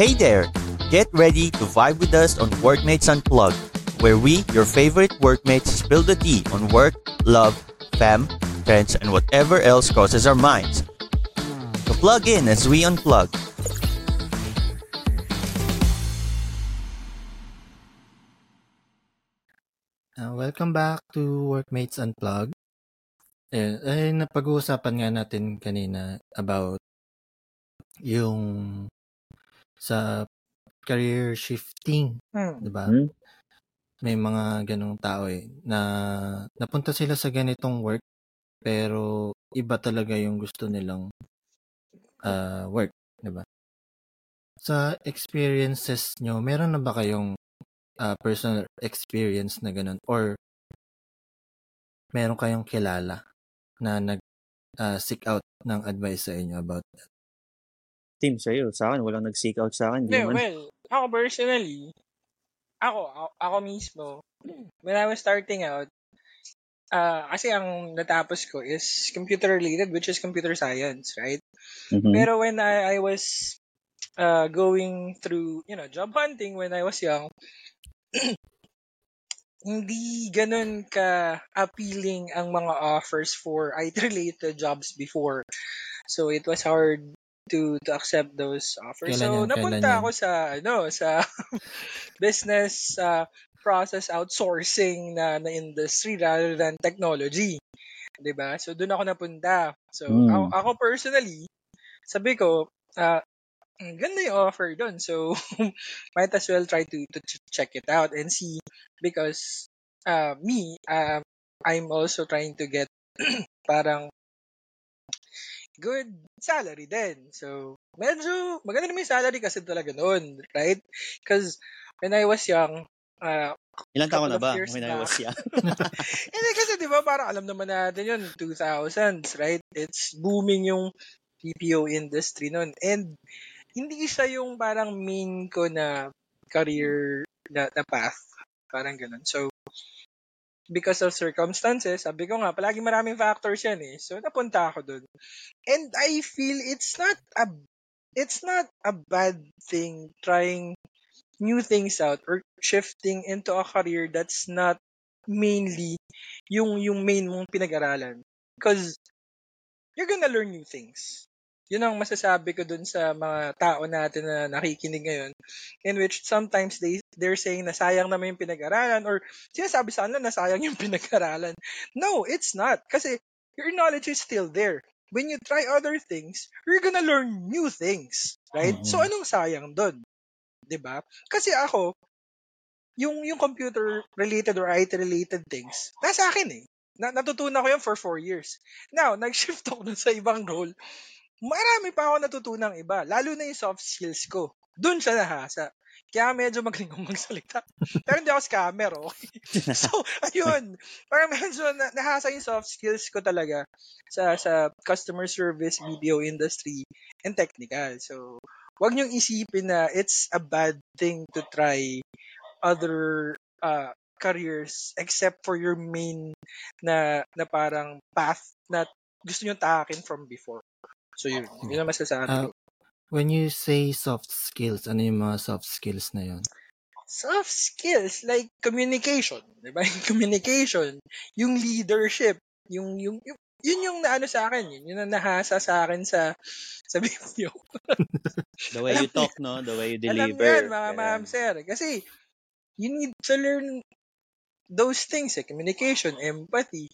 Hey there! Get ready to vibe with us on Workmates Unplugged, where we, your favorite workmates, spill the tea on work, love, fam, trends, and whatever else crosses our minds. So plug in as we unplug. Uh, welcome back to Workmates Unplugged. Eh, eh, napag-uusapan nga natin kanina about yung sa career shifting, Hmm. 'di ba? Hmm. May mga ganong tao eh na napunta sila sa ganitong work pero iba talaga yung gusto nilang ah, work, 'di ba? Sa experiences nyo, meron na ba kayong ah, personal experience na ganun or meron kayong kilala na nag ah, seek out ng advice sa inyo about that? Team, sa'yo. Sa akin, walang nag-seek out sa akin. Man. well, ako personally, ako, ako, ako mismo, when I was starting out, ah kasi ang natapos ko is computer related, which is computer science, right? Mhm. Pero when I, I was uh, going through, you know, job hunting when I was young, hindi ganun ka appealing ang mga offers for IT-related jobs before. So it was hard to to accept those offers. Kailan so yan? Napunta yan? ako sa ano sa business uh, process outsourcing na, na industry rather than technology. 'Di ba? So doon ako napunta. So Hmm. ako, ako personally, sabi ko, ah ang ganda yung offer doon. So, might as well try to, to ch- check it out and see because uh, me, um, I'm also trying to get parang good salary din. So, medyo maganda naman yung salary kasi talaga noon, right? Because when I was young, uh, Ilan taon na ba? When I was young. hindi kasi di ba parang alam naman natin yun, 2000s, right? It's booming yung PPO industry noon. And hindi siya yung parang main ko na career na, na path. Parang ganun. So, because of circumstances, sabi ko nga, palagi maraming factors yan eh. So, napunta ako dun. And I feel it's not a it's not a bad thing trying new things out or shifting into a career that's not mainly yung yung main mong pinag-aralan. Because you're gonna learn new things. Yun ang masasabi ko dun sa mga tao natin na nakikinig ngayon in which sometimes they they're saying na sayang naman yung pinag-aralan or sinasabi sa kanila na sayang yung pinag-aralan. No, it's not. Kasi your knowledge is still there. When you try other things, you're gonna learn new things. Right? So, Mhm. anong sayang dun? 'Di ba? Kasi ako, yung yung computer related or IT related things, nasa akin eh. Na, natutunan ko yun for four years. Now, nag-shift ako dun sa ibang role. Marami pa ako natutunang iba, lalo na yung soft skills ko. Doon siya nahasa. Kaya medyo magaling akong magsalita. Pero hindi ako scammer, okay? so, ayun. Parang medyo na, nahasa yung soft skills ko talaga sa sa customer service, BPO industry, and technical. So, wag niyong isipin na it's a bad thing to try other uh, careers except for your main na na parang path na gusto niyo takin from before. So yun, yun ang masasabi Ah, ko. when you say soft skills, ano yung mga soft skills na yun? Soft skills like communication, 'di ba? Yung communication, yung leadership, yung yung, yung yun yung naano sa akin, yun, yun ang nahasa sa akin sa sa video. The way you talk, no? The way you Alam deliver. yan, mga Kaya- ma'am, sir. Kasi, you need to learn those things, eh. Communication, empathy.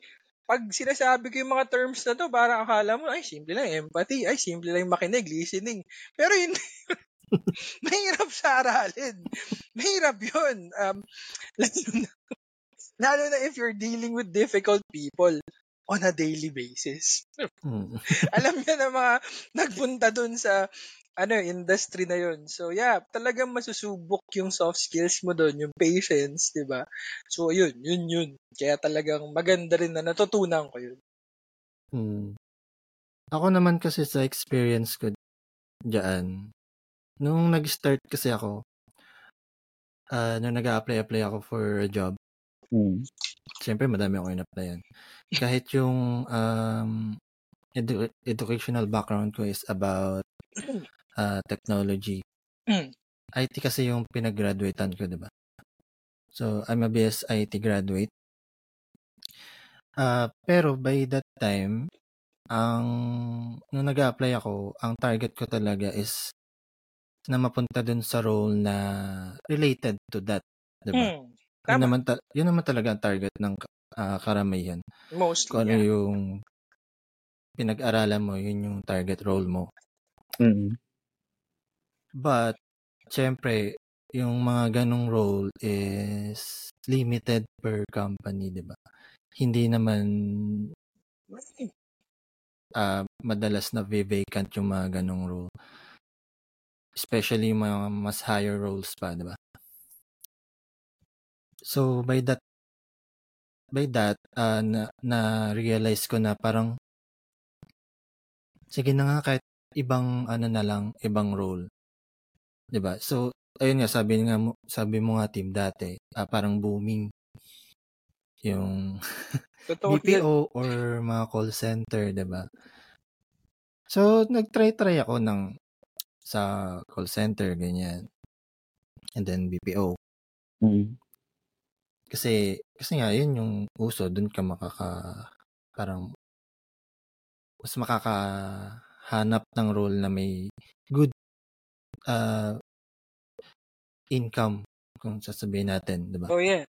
Pag sinasabi ko yung mga terms na to, parang akala mo, ay, simple lang, empathy. Ay, simple lang makinig, listening. Pero yun, mahirap sa aralin. Mahirap yun. Um, lalo na, lalo na if you're dealing with difficult people on a daily basis. Mm. alam niya na mga nagpunta dun sa ano industry na yun. So yeah, talagang masusubok yung soft skills mo doon, yung patience, 'di ba? So yun, yun yun. Kaya talagang maganda rin na natutunan ko yun. Mm. Ako naman kasi sa experience ko diyan, nung nag-start kasi ako, ah nung nag-apply-apply ako for a job, Hmm. Siyempre, madami ako in-applyan. Kahit yung um, edu- educational background ko is about uh, technology. Mm. IT kasi yung pinag-graduatean ko, di ba? So, I'm a BS IT graduate. Ah, pero by that time, ang nung nag apply ako, ang target ko talaga is na mapunta dun sa role na related to that, 'di ba? Mm. Yun naman ta- yun naman talaga ang target ng ah, karamihan. Mostly, Kung ano yeah. yung pinag-aralan mo, yun yung target role mo. Mm. But, syempre, yung mga ganong role is limited per company, di ba? Hindi naman ah, madalas na vacant yung mga ganong role. Especially yung mga mas higher roles pa, di ba? So, by that, by that, ah, na, na realize ko na parang, sige na nga kahit ibang ano na lang, ibang role. 'Di ba? So, ayun nga sabi nga mo, sabi mo nga team dati, ah, parang booming yung Totoo. BPO or mga call center, 'di ba? So, nagtry-try ako ng sa call center ganyan. And then BPO. Mm. Kasi kasi nga yun yung uso, doon ka makaka parang mas makakahanap ng role na may good uh, income kung sasabihin natin, 'di ba? Oh, yeah.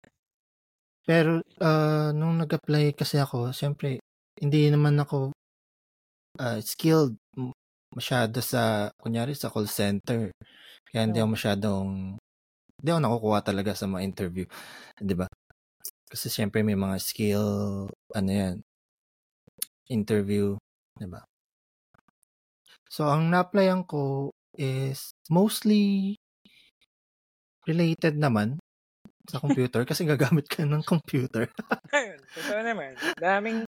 Pero ah, nung nag-apply kasi ako, syempre hindi naman ako ah, skilled masyado sa kunyari sa call center. Kaya hindi ako masyadong hindi ako nakukuha talaga sa mga interview, 'di ba? Kasi syempre may mga skill ano 'yan, interview, 'di ba? So ang na-applyan ko is mostly related naman sa computer kasi gagamit ka ng computer. Ayun, totoo naman. Daming,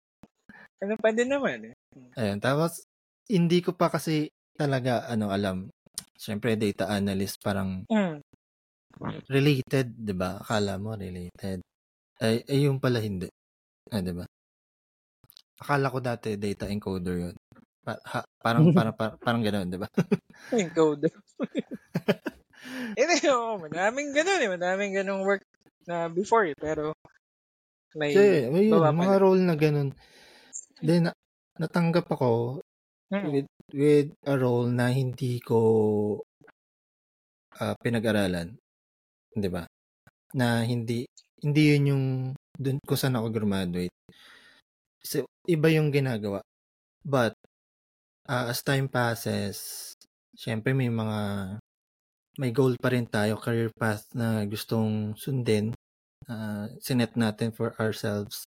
ano pa din naman eh. Ayun, tapos hindi ko pa kasi talaga ano alam. Syempre data analyst parang Mm. related, 'di ba? Akala mo related. Ay, ay yung pala hindi. Ah, 'di ba? Akala ko dati data encoder 'yun. Pa- ha- parang parang parang, parang ganoon, 'di ba? Yung code. Hindi, oo. Madaming ganun eh. Madaming ganung work na before eh. Pero, may Kasi ayun, baba mga role na ganun. Then na- natanggap ako Mm. with with a role na hindi ko ah, pinag-aralan, 'di ba? Na hindi hindi yun yung dun kung saan ako graduate. So, iba yung ginagawa. But ah, as time passes, syempre may mga may goal pa rin tayo, career path na gustong sundin. ah, sinet natin for ourselves.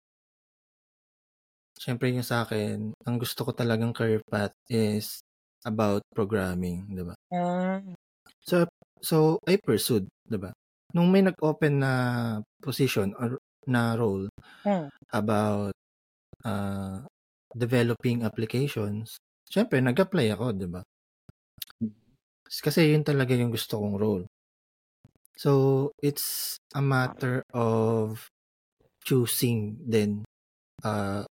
Syempre yung sa akin, ang gusto ko talagang career path is about programming, 'di ba? Mm. So so I pursued, 'di ba? Nung may nag-open na position or na role Mm. about uh, developing applications, syempre nag-apply ako, 'di ba? Kasi yun talaga yung gusto kong role. So it's a matter of choosing then uh,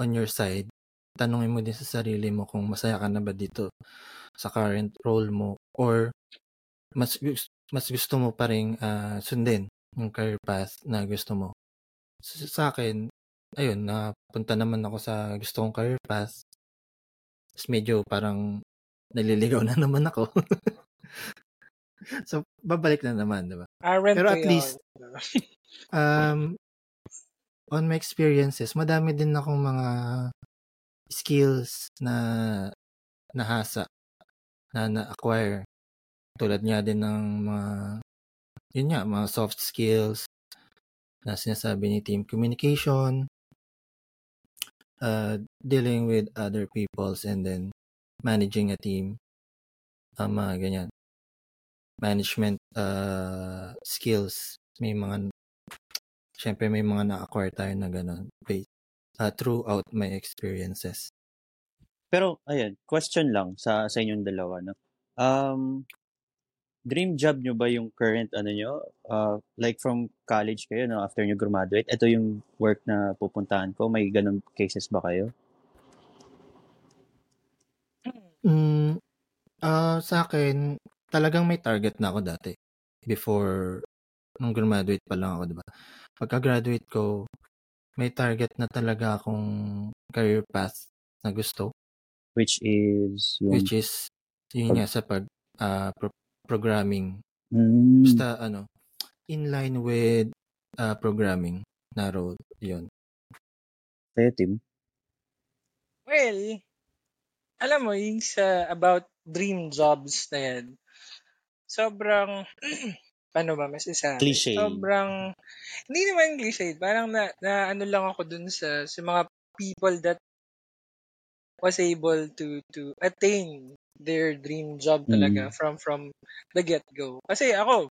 on your side. Tanungin mo din sa sarili mo kung masaya ka na ba dito sa current role mo or mas mas gusto mo pa rin ah, sundin yung career path na gusto mo. Sa, sa akin, ayun, napunta naman ako sa gusto kong career path. Tapos medyo parang naliligaw na naman ako. so, babalik na naman, di ba? Aren't Pero at least, um, on my experiences, madami din akong mga skills na nahasa, na na-acquire. Tulad nga din ng mga, yun nga, mga soft skills na sinasabi ni team communication, uh, dealing with other peoples and then managing a team, uh, mga ganyan. Management uh, skills, may mga syempre may mga na-acquire tayo na gano'n uh, throughout my experiences. Pero, ayan, question lang sa, sa inyong dalawa, no? Um, dream job nyo ba yung current, ano nyo? Uh, like from college kayo, no? After nyo graduate, ito yung work na pupuntahan ko. May ganun cases ba kayo? Mm, ah sa akin, talagang may target na ako dati. Before, nung graduate pa lang ako, di ba? Pagka-graduate ko, may target na talaga akong career path na gusto. Which is yung... Which is, yun nga sa pag, uh, programming. Mm. Basta, ano, in line with uh, programming na role. Yun. Sa'yo, Tim? Well, alam mo, yung sa about dream jobs na yan, sobrang, paano ba masasabi? Cliche. Sobrang, hindi naman cliche. Parang na, na ano lang ako dun sa, sa mga people that was able to to attain their dream job talaga Mm. from from the get-go. Kasi ako,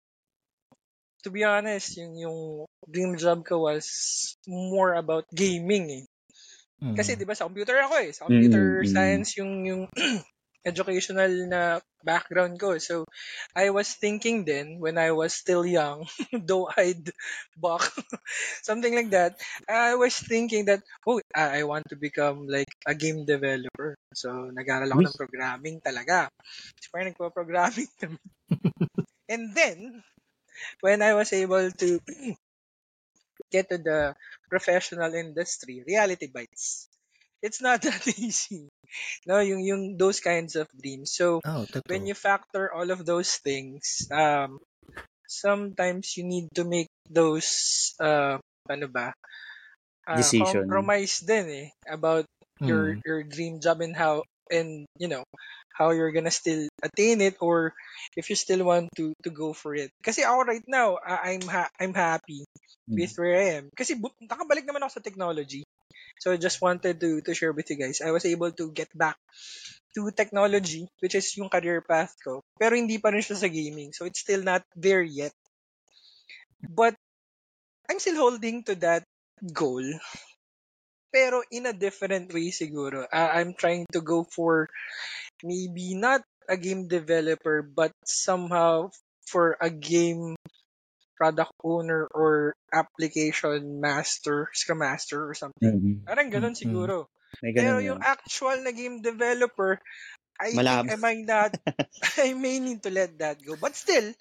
to be honest, yung, yung dream job ko was more about gaming eh. Mm. Kasi 'di ba sa computer ako eh. Sa computer Mm, science yung yung educational na background ko. So I was thinking then when I was still young, doe-eyed buck, something like that. I was thinking that oh, I want to become like a game developer. So nag-aral ako ng programming talaga. So parang nagpo-programming kami. And then when I was able to get to the professional industry, reality bites. It's not that easy. No, yung yung those kinds of dreams. So Oh, totoo. when you factor all of those things, um, sometimes you need to make those uh, ano ba? Uh, Decision. compromise din eh about your Mm. your dream job and how and you know how you're gonna still attain it or if you still want to to go for it. Kasi ako right now, I- I'm ha- I'm happy Mm. with where I am. Kasi bu- nakabalik naman ako sa technology. So I just wanted to to share with you guys. I was able to get back to technology, which is yung career path ko. Pero hindi pa rin siya sa gaming. So it's still not there yet. But I'm still holding to that goal. Pero in a different way siguro. Uh, I'm trying to go for maybe not a game developer but somehow for a game product owner or application master, scrum master or something. Mm. Parang ganun Mm, siguro. May Pero ganun yung yan. actual na game developer, I Malab. think I might not, I may need to let that go. But still,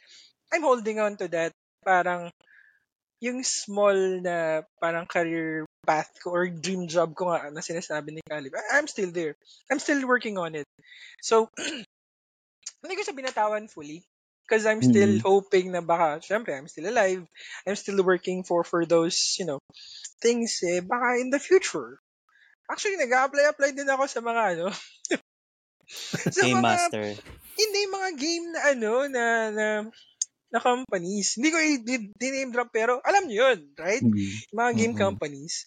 I'm holding on to that. Parang, yung small na parang career path ko or dream job ko nga na sinasabi ni Caleb, I'm still there. I'm still working on it. So, hindi ko siya binatawan fully. Because I'm still Mm. hoping na baka, syempre, I'm still alive. I'm still working for for those, you know, things eh, baka in the future. Actually, nag-apply-apply din ako sa mga ano, sa Game mga, Master. hindi mga game na ano, na, na, na companies. Hindi ko i-name drop pero alam niyo yun, right? Mm. Yung mga game Mm-mm. companies.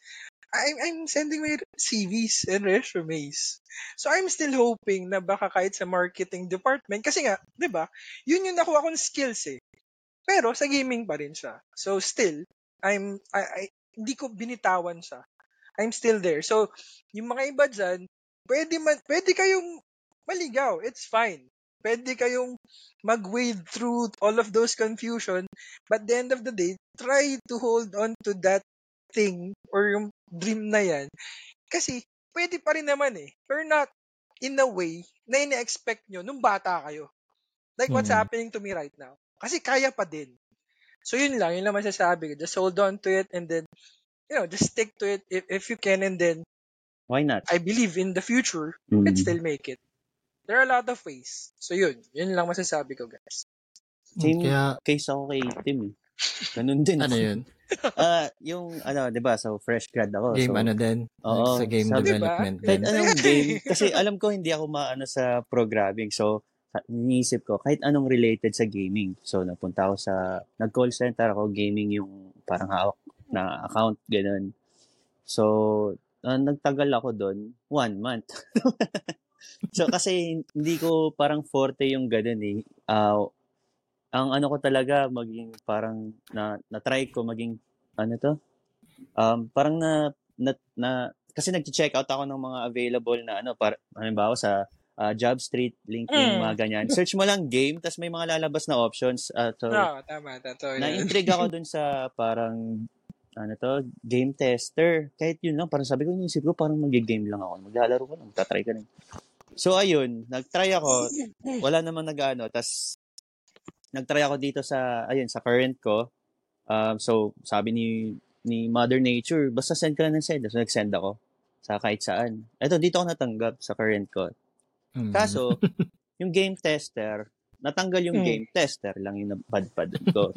I'm, I'm sending my CVs and resumes. So I'm still hoping na baka kahit sa marketing department, kasi nga, di ba, yun yung nakuha kong skills eh. Pero sa gaming pa rin siya. So still, I'm, I, I, hindi ko binitawan siya. I'm still there. So, yung mga iba dyan, pwede, man, pwede kayong maligaw. It's fine. Pwede kayong mag-wade through all of those confusion. But the end of the day, try to hold on to that thing or yung dream na yan. Kasi, pwede pa rin naman eh. Pero not in a way na ina-expect nyo nung bata kayo. Like what's Mm. happening to me right now. Kasi kaya pa din. So yun lang, yun lang masasabi ko. Just hold on to it and then, you know, just stick to it if, if you can and then Why not? I believe in the future, you Mm. can still make it. There are a lot of ways. So yun, yun lang masasabi ko guys. Same Kaya, case ako kay Tim. eh. Ganun din ano ako. yun? Ah, yung ano, 'di ba? So fresh grad ako. Game so, ano din? Oo, sa game sabi- development kahit din. anong game kasi alam ko hindi ako maano sa programming. So iniisip ko kahit anong related sa gaming. So napunta ako sa nag-call center ako, gaming yung parang hawak na account ganun. So ah, nagtagal ako doon, one month. so kasi hindi ko parang forte yung ganun eh. Ah, ang ano ko talaga maging parang na na-try ko maging ano to? Um, parang na, na, na kasi nag-check out ako ng mga available na ano para halimbawa sa ah, Job Street, LinkedIn, Mm. mga ganyan. Search mo lang game tas may mga lalabas na options. Ah, so No, tama, totoo na-intrigue ako dun sa parang ano to, game tester. Kahit yun lang, parang sabi ko, inisip ko, parang mag-game lang ako. Maglalaro ko lang, tatry ka rin. So, ayun, nag-try ako. Wala namang nag-ano. tas nagtry ako dito sa, ayun, sa current ko. Um, so, sabi ni ni Mother Nature, basta send ka lang ng send. So, nag-send ako sa kahit saan. Eto, dito ako natanggap sa current ko. Mm. Kaso, yung game tester, natanggal yung Hmm. game tester lang yung napadpad ko.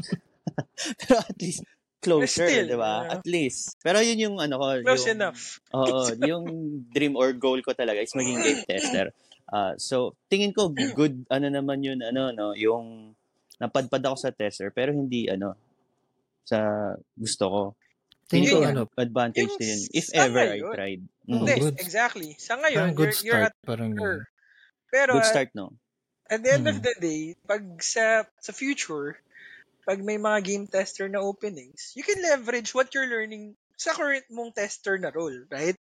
Pero at least, closer, Still, di ba? yeah. At least. Pero yun yung ano ko. Close yung, enough. Oo, yung dream or goal ko talaga is maging game tester. Ah, so, tingin ko good ano naman yun, ano, no, yung napadpad ako sa tester, pero hindi, ano, sa gusto ko. Tingin ko, ano, advantage yung din yun. If ever I ngayon. tried. Oo, Hindi, good. exactly. Sa parang ngayon, good you're, you're start. at Parang ganun. Pero Good at, start, no? at the end of Mhm. the day, pag sa, sa future, pag may mga game tester na openings, you can leverage what you're learning sa current mong tester na role, right?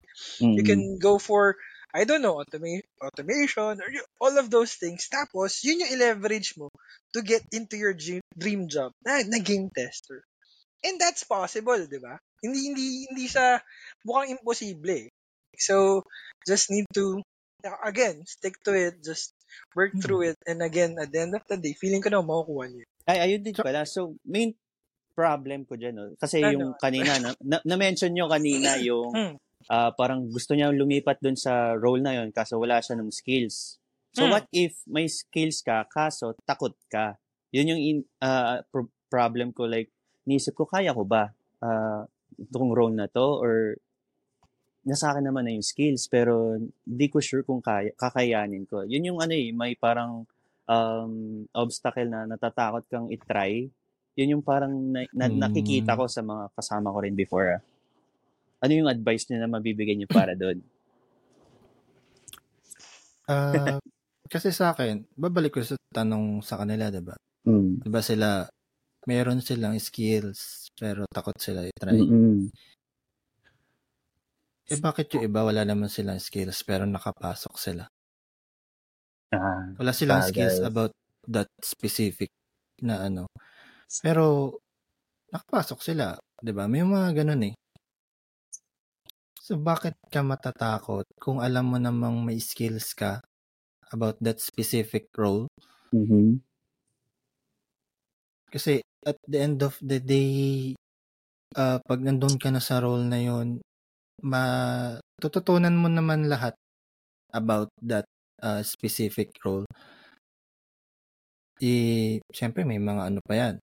You Mm. can go for, I don't know, automa- automation, or you- all of those things. Tapos, yun yung i-leverage mo to get into your dream, dream job na, na game tester. And that's possible, di ba? Hindi, hindi, hindi sa mukhang imposible. eh. So, just need to, again, stick to it, just work Hmm. through it, and again, at the end of the day, feeling ko na makukuha niyo. Ay, ayun din So- pala. So, main problem ko dyan, no? kasi Ano? yung kanina, na, na, na-mention nyo kanina yung Hmm. ah, parang gusto niya lumipat dun sa role na yon kaso wala siya ng skills. So, Hmm. what if may skills ka, kaso takot ka? Yun yung in, ah, pro- problem ko. Like, nisip ko, kaya ko ba ah, itong role na to? Or nasa akin naman na yung skills, pero hindi ko sure kung kaya, kakayanin ko. Yun yung ano eh, may parang um, obstacle na natatakot kang itry. Yun yung parang na, na- Hmm. nakikita ko sa mga kasama ko rin before. ah. Ano yung advice niyo na mabibigay niyo para doon? Ah, kasi sa akin, babalik ko sa tanong sa kanila, 'di ba? Mm. 'Di ba sila meron silang skills pero takot sila i-try. Mm-mm. Eh bakit yung iba wala naman silang skills pero nakapasok sila? Ah, Wala silang Bagay. skills about that specific na ano. Pero nakapasok sila, 'di ba? May mga ganun eh. So bakit ka matatakot kung alam mo namang may skills ka about that specific role? mhm. Kasi at the end of the day, uh, pag nandun ka na sa role na yon, matututunan mo naman lahat about that uh, specific role. I, siyempre may mga ano pa yan.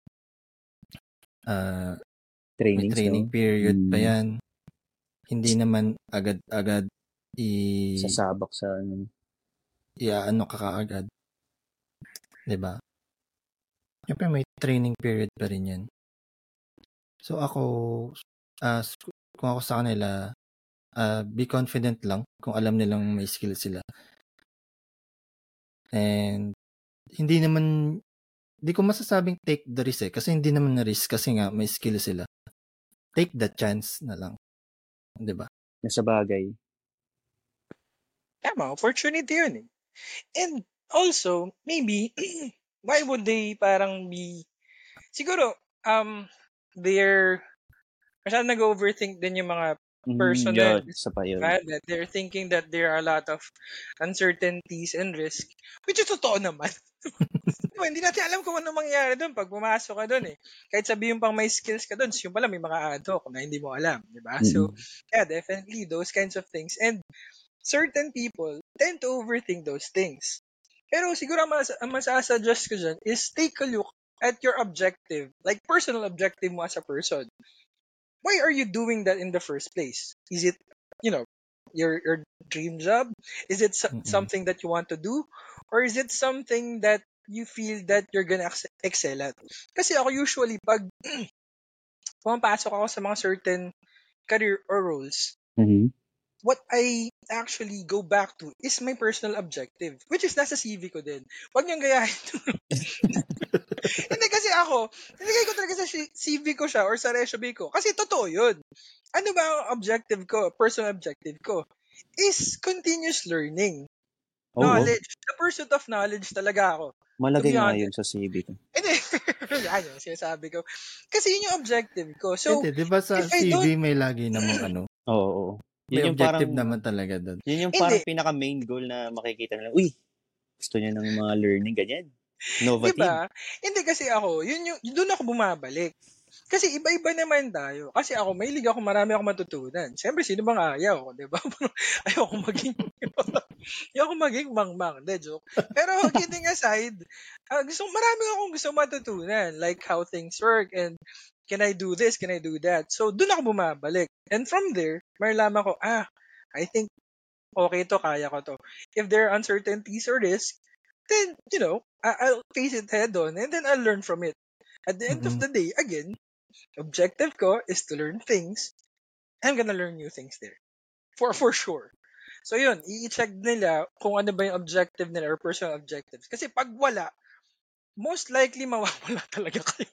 Uh, may Training, training period pa Mm. yan. Hindi naman agad-agad i, Sasabak sa ano. iaano ka kaagad. 'Di ba? Siyempre may training period pa rin 'yan. So ako as kung ako sa kanila ah, be confident lang kung alam nilang may skill sila. And hindi naman hindi ko masasabing take the risk eh kasi hindi naman na risk kasi nga may skill sila. Take the chance na lang. 'Di ba? Nasa bagay. Tama, opportunity yun eh. And also, maybe, why would they parang be, siguro, um, they're, masyadong nag-overthink din yung mga Mm, Personal. yun, isa pa yun. bad that they're thinking that there are a lot of uncertainties and risk, which is totoo naman. diba, hindi natin alam kung ano mangyayari doon pag pumasok ka doon eh. Kahit sabihin pang may skills ka doon, yung pala may mga ad hoc na hindi mo alam, di ba? So, yeah, definitely those kinds of things. And certain people tend to overthink those things. Pero siguro ang mas, ang masasuggest ko dyan is take a look at your objective, like personal objective mo as a person. Why are you doing that in the first place? Is it, you know, your your dream job? Is it so- Mm-mm. something that you want to do? Or is it something that you feel that you're gonna ex- excel at? Kasi ako usually, pag pumapasok ako sa mga certain career or roles, Mhm. what I actually go back to is my personal objective, which is nasa CV ko din. Huwag niyong gayahin. hindi kasi ako, nilagay ko talaga sa CV ko siya or sa resume ko. Kasi totoo yun. Ano ba ang objective ko, personal objective ko? Is continuous learning. Oo, Knowledge. The pursuit of knowledge talaga ako. malagay nga yun sa CV ko. Hindi. Yan yung sinasabi ko. Kasi yun yung objective ko. So, Hindi, 'di ba sa CV may lagi namang ano, Oo, oo. may Yun yung objective parang, naman talaga doon. yun yung Hindi. parang pinaka main goal na makikita nila. Uy, gusto niya ng mga learning, ganyan. Nova Di ba? Hindi kasi ako, yun yung, doon ako bumabalik. Kasi iba-iba naman tayo. Kasi ako, may liga ako, marami ako matutunan. Siyempre, sino bang ayaw? Di ba? ayaw ko maging, ayaw ko maging mangmang. De, joke. Pero kidding aside, uh, gusto, marami akong gusto matutunan. Like how things work and can I do this? Can I do that? So, doon ako bumabalik. And from there, maralaman ko, ah, I think okay to, kaya ko to. If there are uncertainties or risk, then, you know, I- I'll face it head on and then I'll learn from it. At the end of Mhm. the day, again, objective ko is to learn things. I'm gonna learn new things there. For for sure. So yun, i-check nila kung ano ba yung objective nila or personal objectives. Kasi pag wala, most likely mawawala talaga kayo.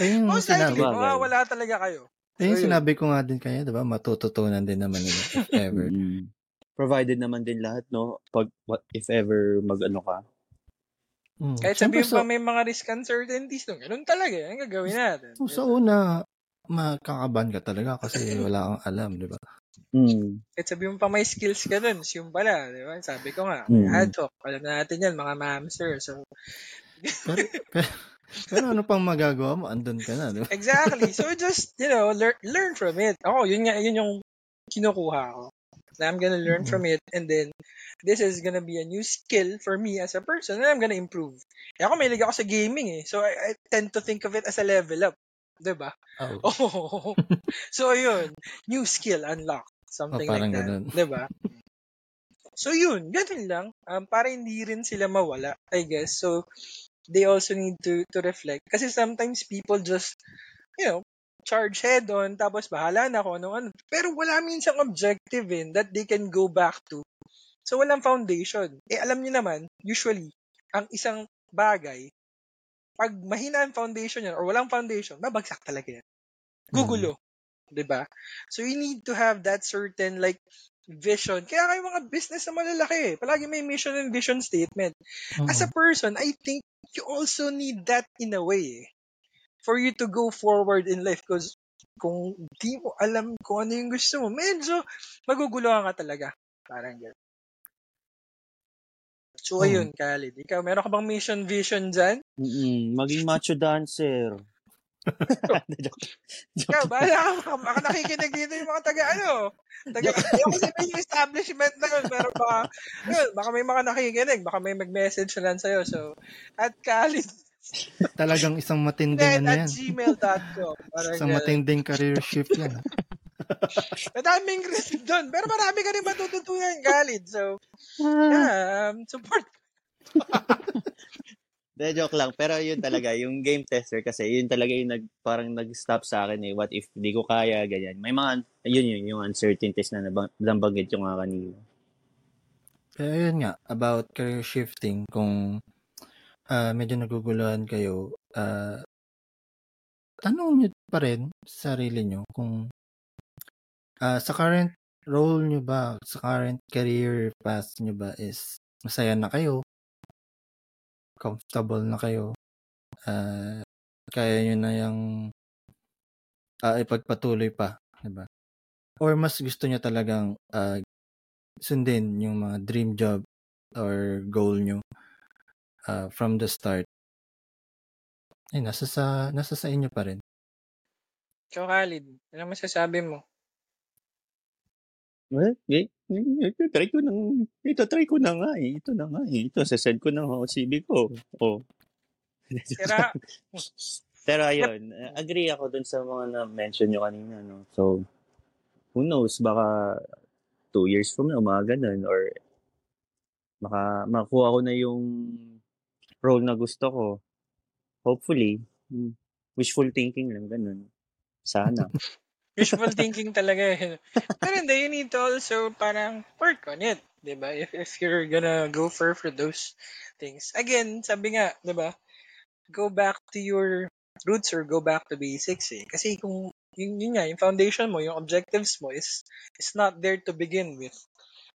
Ayun Most sinabi. likely, mawawala talaga kayo. Ayun yung So, yun. sinabi ko nga din kaya, di ba? Matututunan din naman nila if ever. Mm. Provided naman din lahat, no? Pag, what, if ever mag-ano ka. Mm. Kahit sabihin sa, pa may mga risk uncertainties, no, ganun talaga, yan gagawin natin. so, sa una, makakaban ka talaga kasi wala kang alam, di ba? Mm. Kahit sabihin mo pa may skills ka dun, yung pala, di ba? Sabi ko nga, Mm. ad hoc, alam na natin yan, mga mamster. So, Pero, pero, pero ano pang magagawa mo? Andun ka na, di ba? exactly. So, just, you know, learn, learn from it. Ako, yun nga, yun yung kinukuha ko. Na I'm gonna learn Mhm. from it and then this is gonna be a new skill for me as a person and I'm gonna improve. Eh ako, may ako sa gaming eh. So, I, I tend to think of it as a level up. Diba? Oh. Oh. so, yun. New skill unlocked. Something Oh, like that. ganun. Diba? So, yun. Ganun lang. Um, para hindi rin sila mawala, I guess. So, they also need to to reflect. Kasi sometimes people just, you know, charge head on, tapos bahala na kung ano ano. Pero wala minsang objective in that they can go back to. So, walang foundation. Eh, alam niyo naman, usually, ang isang bagay, pag mahina ang foundation yan or walang foundation, babagsak talaga yan. Gugulo. 'di ba? So you need to have that certain like vision. Kaya kayo mga business na malalaki, eh. palagi may mission and vision statement. As a Mhm. person, I think you also need that in a way eh, for you to go forward in life because kung di mo alam kung ano yung gusto mo, medyo maguguluhan ka talaga. Parang gano'n. So, Oo. ayun, Khalid. Ikaw, meron ka bang mission vision dyan? Mm-mm. Maging macho dancer. Ikaw, bahala ka. Baka, nakikinig dito yung mga taga, ano, taga, ayoko sabihin yung establishment na yun, pero baka, yun, baka may mga nakikinig, baka may mag-message na lang sa'yo. So, at Khalid, Talagang isang matinding ano yan. gmail.com. Isang ganun. matinding career shift yan. Madaming risk doon. Pero marami ka rin matututunan, Khalid. So, yeah, um, support. De, joke lang. Pero yun talaga, yung game tester kasi, yun talaga yung nag, parang nag-stop sa akin eh. What if di ko kaya, ganyan. May mga, yun yun, yung uncertainties na nabang, nabanggit yung nga kanina. Kaya yun nga, about career shifting, kung ah, medyo naguguluhan kayo, ah, tanong nyo pa rin sa sarili nyo kung ah, sa current role nyo ba, sa current career path nyo ba is masaya na kayo, comfortable na kayo, ah, kaya nyo na yung ah, ipagpatuloy pa, di ba? Or mas gusto nyo talagang ah, sundin yung mga dream job or goal nyo uh, from the start. Ay, nasa sa, nasa sa inyo pa rin. Ikaw, Khalid, ano masasabi mo? Well, eh, eh, ito, try ko nang, ito, try ko na nga eh. Ito na nga eh. Ito, sasend ko na ako CV ko. Oh. Sira. Pero ayun, agree ako dun sa mga na-mention nyo kanina, no? So, who knows, baka two years from now, mga ganun, or maka, makuha ko na yung role na gusto ko. Hopefully, hmm, wishful thinking lang, ganun. Sana. Wishful thinking talaga eh. Pero hindi, you need to also parang work on it. 'di ba? If, if you're gonna go for for those things. Again, sabi nga, 'di ba? Go back to your roots or go back to basics eh. Kasi kung yun, yun nga, yung foundation mo, yung objectives mo is is not there to begin with.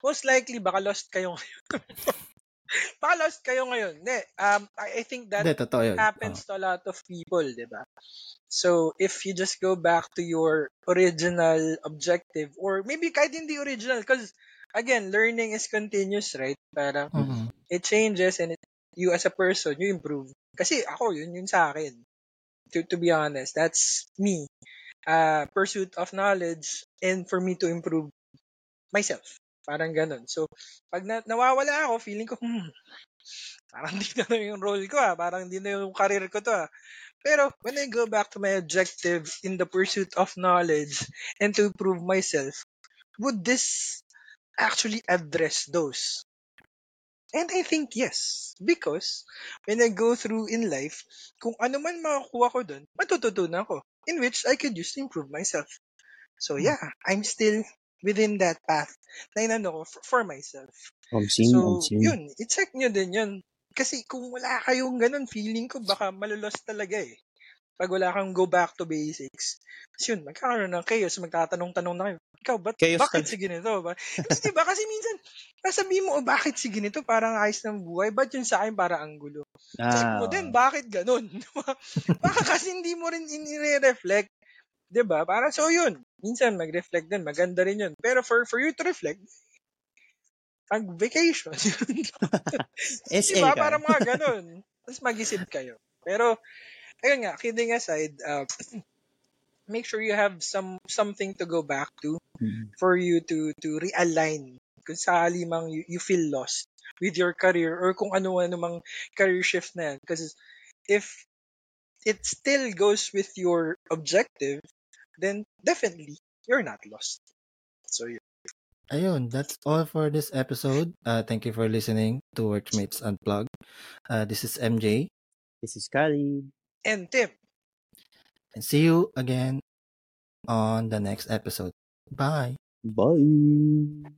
Most likely, baka lost kayo ngayon. baka lost kayo ngayon. Hindi, um, I, think that Hindi, totoo yun. happens to a lot of people, di ba? So, if you just go back to your original objective, or maybe kahit hindi original, because, again, learning is continuous, right? Parang, Oh. Mhm. it changes and it you as a person, you improve. Kasi ako, yun yun sa akin. To, to be honest, that's me. Uh, pursuit of knowledge and for me to improve myself. Parang ganun. So, pag na, nawawala ako, feeling ko, hmm, parang di na yung role ko ah. Parang di na yung career ko to ah. Pero when I go back to my objective in the pursuit of knowledge and to improve myself, would this actually address those? And I think yes. Because when I go through in life, kung ano man makakuha ko dun, matututunan ko. In which I could use to improve myself. So yeah, I'm still within that path na inano ko for, for myself. Omsin, So, omsin. yun, i-check nyo din yun. Kasi kung wala kayong ganun, feeling ko baka malulos talaga eh. Pag wala kang go back to basics. Kasi yun, magkakaroon ng chaos, magtatanong-tanong na kayo. Ikaw, ba't, Chaos bakit tal- si ganito? Ba? Hindi, diba? Kasi minsan, sasabihin mo, oh, bakit si ganito? Parang ayos ng buhay. Ba't yun sa akin para ang gulo? Check Ah, mo din, bakit ganun? Baka kasi hindi mo rin inire-reflect. 'di ba? Para so yun. Minsan mag-reflect din, maganda rin yun. Pero for for you to reflect, pag vacation, SA diba? ka. Para mga ganun. Tapos mag-isip kayo. Pero, ayun nga, kidding aside, uh, make sure you have some something to go back to Mm. for you to to realign kung sakali mang you, you feel lost with your career or kung ano-ano mang career shift na yan. Because if it still goes with your objective, then definitely you're not lost. So yun. Ayun, that's all for this episode. Uh, thank you for listening to Workmates Unplugged. Uh, this is MJ, This is Kali. And Tim, and see you again on the next episode. Bye. Bye.